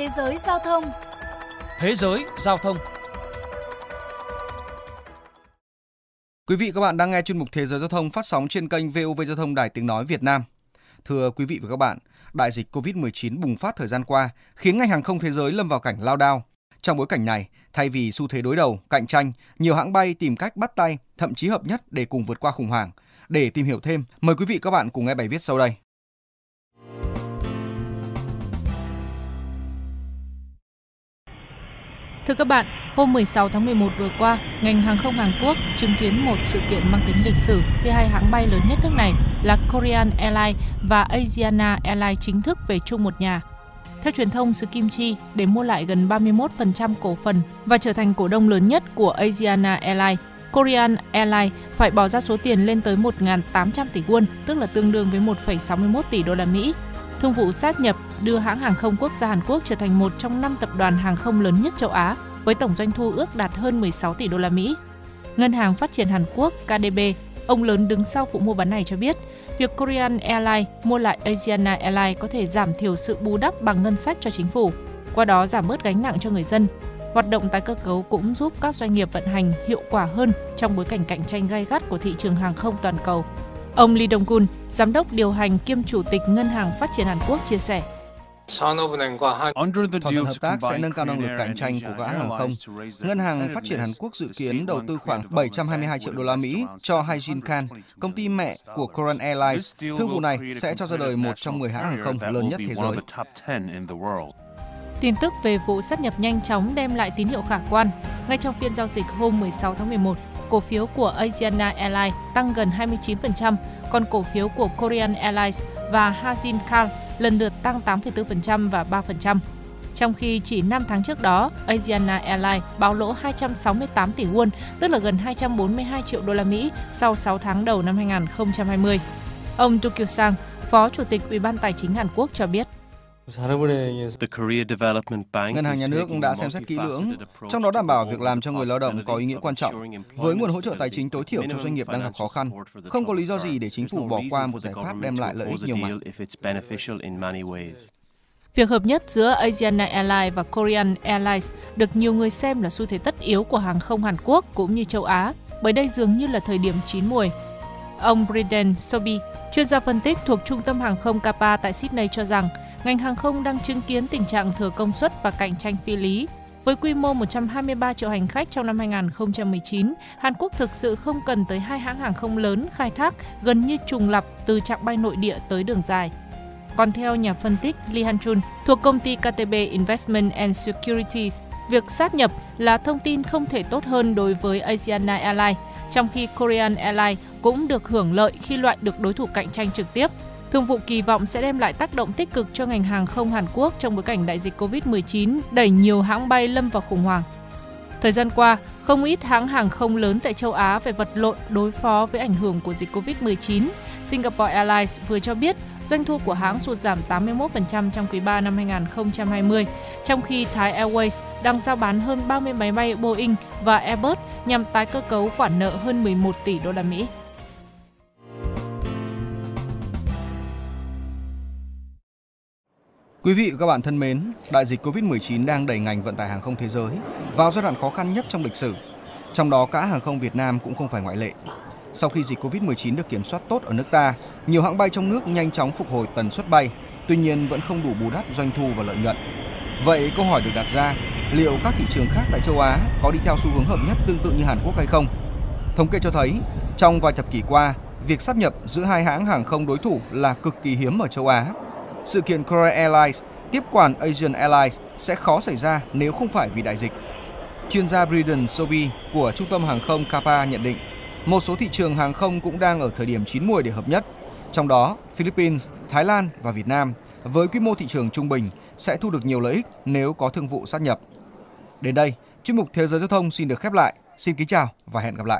Thế giới giao thông Thế giới giao thông Quý vị các bạn đang nghe chuyên mục Thế giới giao thông phát sóng trên kênh VOV Giao thông Đài Tiếng Nói Việt Nam. Thưa quý vị và các bạn, đại dịch COVID-19 bùng phát thời gian qua khiến ngành hàng không thế giới lâm vào cảnh lao đao. Trong bối cảnh này, thay vì xu thế đối đầu, cạnh tranh, nhiều hãng bay tìm cách bắt tay, thậm chí hợp nhất để cùng vượt qua khủng hoảng. Để tìm hiểu thêm, mời quý vị các bạn cùng nghe bài viết sau đây. Thưa các bạn, hôm 16 tháng 11 vừa qua, ngành hàng không Hàn Quốc chứng kiến một sự kiện mang tính lịch sử khi hai hãng bay lớn nhất nước này là Korean Airlines và Asiana Airlines chính thức về chung một nhà. Theo truyền thông xứ Kim Chi, để mua lại gần 31% cổ phần và trở thành cổ đông lớn nhất của Asiana Airlines, Korean Airlines phải bỏ ra số tiền lên tới 1.800 tỷ won, tức là tương đương với 1,61 tỷ đô la Mỹ. Thương vụ sát nhập đưa hãng hàng không quốc gia Hàn Quốc trở thành một trong năm tập đoàn hàng không lớn nhất châu Á với tổng doanh thu ước đạt hơn 16 tỷ đô la Mỹ. Ngân hàng Phát triển Hàn Quốc KDB, ông lớn đứng sau vụ mua bán này cho biết, việc Korean Airlines mua lại Asiana Airlines có thể giảm thiểu sự bù đắp bằng ngân sách cho chính phủ, qua đó giảm bớt gánh nặng cho người dân. Hoạt động tái cơ cấu cũng giúp các doanh nghiệp vận hành hiệu quả hơn trong bối cảnh cạnh tranh gay gắt của thị trường hàng không toàn cầu. Ông Lee Dong-kun, giám đốc điều hành kiêm chủ tịch Ngân hàng Phát triển Hàn Quốc chia sẻ. Thỏa thuận hợp tác sẽ nâng cao năng lực cạnh tranh của các hãng hàng không. Ngân hàng Phát triển Hàn Quốc dự kiến đầu tư khoảng 722 triệu đô la Mỹ cho Haejin Khan, công ty mẹ của Korean Airlines. Thương vụ này sẽ cho ra đời một trong 10 hãng hàng không lớn nhất thế giới. Tin tức về vụ sát nhập nhanh chóng đem lại tín hiệu khả quan. Ngay trong phiên giao dịch hôm 16 tháng 11, cổ phiếu của Asiana Airlines tăng gần 29%, còn cổ phiếu của Korean Airlines và Haejin Car lần lượt tăng 8,4% và 3%. Trong khi chỉ 5 tháng trước đó, Asiana Airlines báo lỗ 268 tỷ won, tức là gần 242 triệu đô la Mỹ sau 6 tháng đầu năm 2020. Ông Tokyo Sang, Phó Chủ tịch Ủy ban Tài chính Hàn Quốc cho biết. Ngân hàng nhà nước đã xem xét kỹ lưỡng, trong đó đảm bảo việc làm cho người lao động có ý nghĩa quan trọng, với nguồn hỗ trợ tài chính tối thiểu cho doanh nghiệp đang gặp khó khăn. Không có lý do gì để chính phủ bỏ qua một giải pháp đem lại lợi ích nhiều mặt. Việc hợp nhất giữa Asiana Airlines và Korean Airlines được nhiều người xem là xu thế tất yếu của hàng không Hàn Quốc cũng như châu Á, bởi đây dường như là thời điểm chín muồi. Ông Brendan Sobi, chuyên gia phân tích thuộc Trung tâm Hàng không Kappa tại Sydney cho rằng, ngành hàng không đang chứng kiến tình trạng thừa công suất và cạnh tranh phi lý. Với quy mô 123 triệu hành khách trong năm 2019, Hàn Quốc thực sự không cần tới hai hãng hàng không lớn khai thác gần như trùng lập từ trạng bay nội địa tới đường dài. Còn theo nhà phân tích Lee Han Chun thuộc công ty KTB Investment and Securities, việc sát nhập là thông tin không thể tốt hơn đối với Asiana Airlines, trong khi Korean Airlines cũng được hưởng lợi khi loại được đối thủ cạnh tranh trực tiếp. Thương vụ kỳ vọng sẽ đem lại tác động tích cực cho ngành hàng không Hàn Quốc trong bối cảnh đại dịch COVID-19 đẩy nhiều hãng bay lâm vào khủng hoảng. Thời gian qua, không ít hãng hàng không lớn tại châu Á phải vật lộn đối phó với ảnh hưởng của dịch COVID-19. Singapore Airlines vừa cho biết doanh thu của hãng sụt giảm 81% trong quý 3 năm 2020, trong khi Thai Airways đang giao bán hơn 30 máy bay Boeing và Airbus nhằm tái cơ cấu khoản nợ hơn 11 tỷ đô la Mỹ. Quý vị và các bạn thân mến, đại dịch Covid-19 đang đẩy ngành vận tải hàng không thế giới vào giai đoạn khó khăn nhất trong lịch sử. Trong đó cả hàng không Việt Nam cũng không phải ngoại lệ. Sau khi dịch Covid-19 được kiểm soát tốt ở nước ta, nhiều hãng bay trong nước nhanh chóng phục hồi tần suất bay, tuy nhiên vẫn không đủ bù đắp doanh thu và lợi nhuận. Vậy câu hỏi được đặt ra, liệu các thị trường khác tại châu Á có đi theo xu hướng hợp nhất tương tự như Hàn Quốc hay không? Thống kê cho thấy, trong vài thập kỷ qua, việc sắp nhập giữa hai hãng hàng không đối thủ là cực kỳ hiếm ở châu Á. Sự kiện Korea Airlines tiếp quản Asian Airlines sẽ khó xảy ra nếu không phải vì đại dịch. Chuyên gia Brendan Sobi của Trung tâm Hàng không Kappa nhận định, một số thị trường hàng không cũng đang ở thời điểm chín muồi để hợp nhất, trong đó Philippines, Thái Lan và Việt Nam với quy mô thị trường trung bình sẽ thu được nhiều lợi ích nếu có thương vụ sát nhập. Đến đây, chuyên mục Thế giới giao thông xin được khép lại. Xin kính chào và hẹn gặp lại.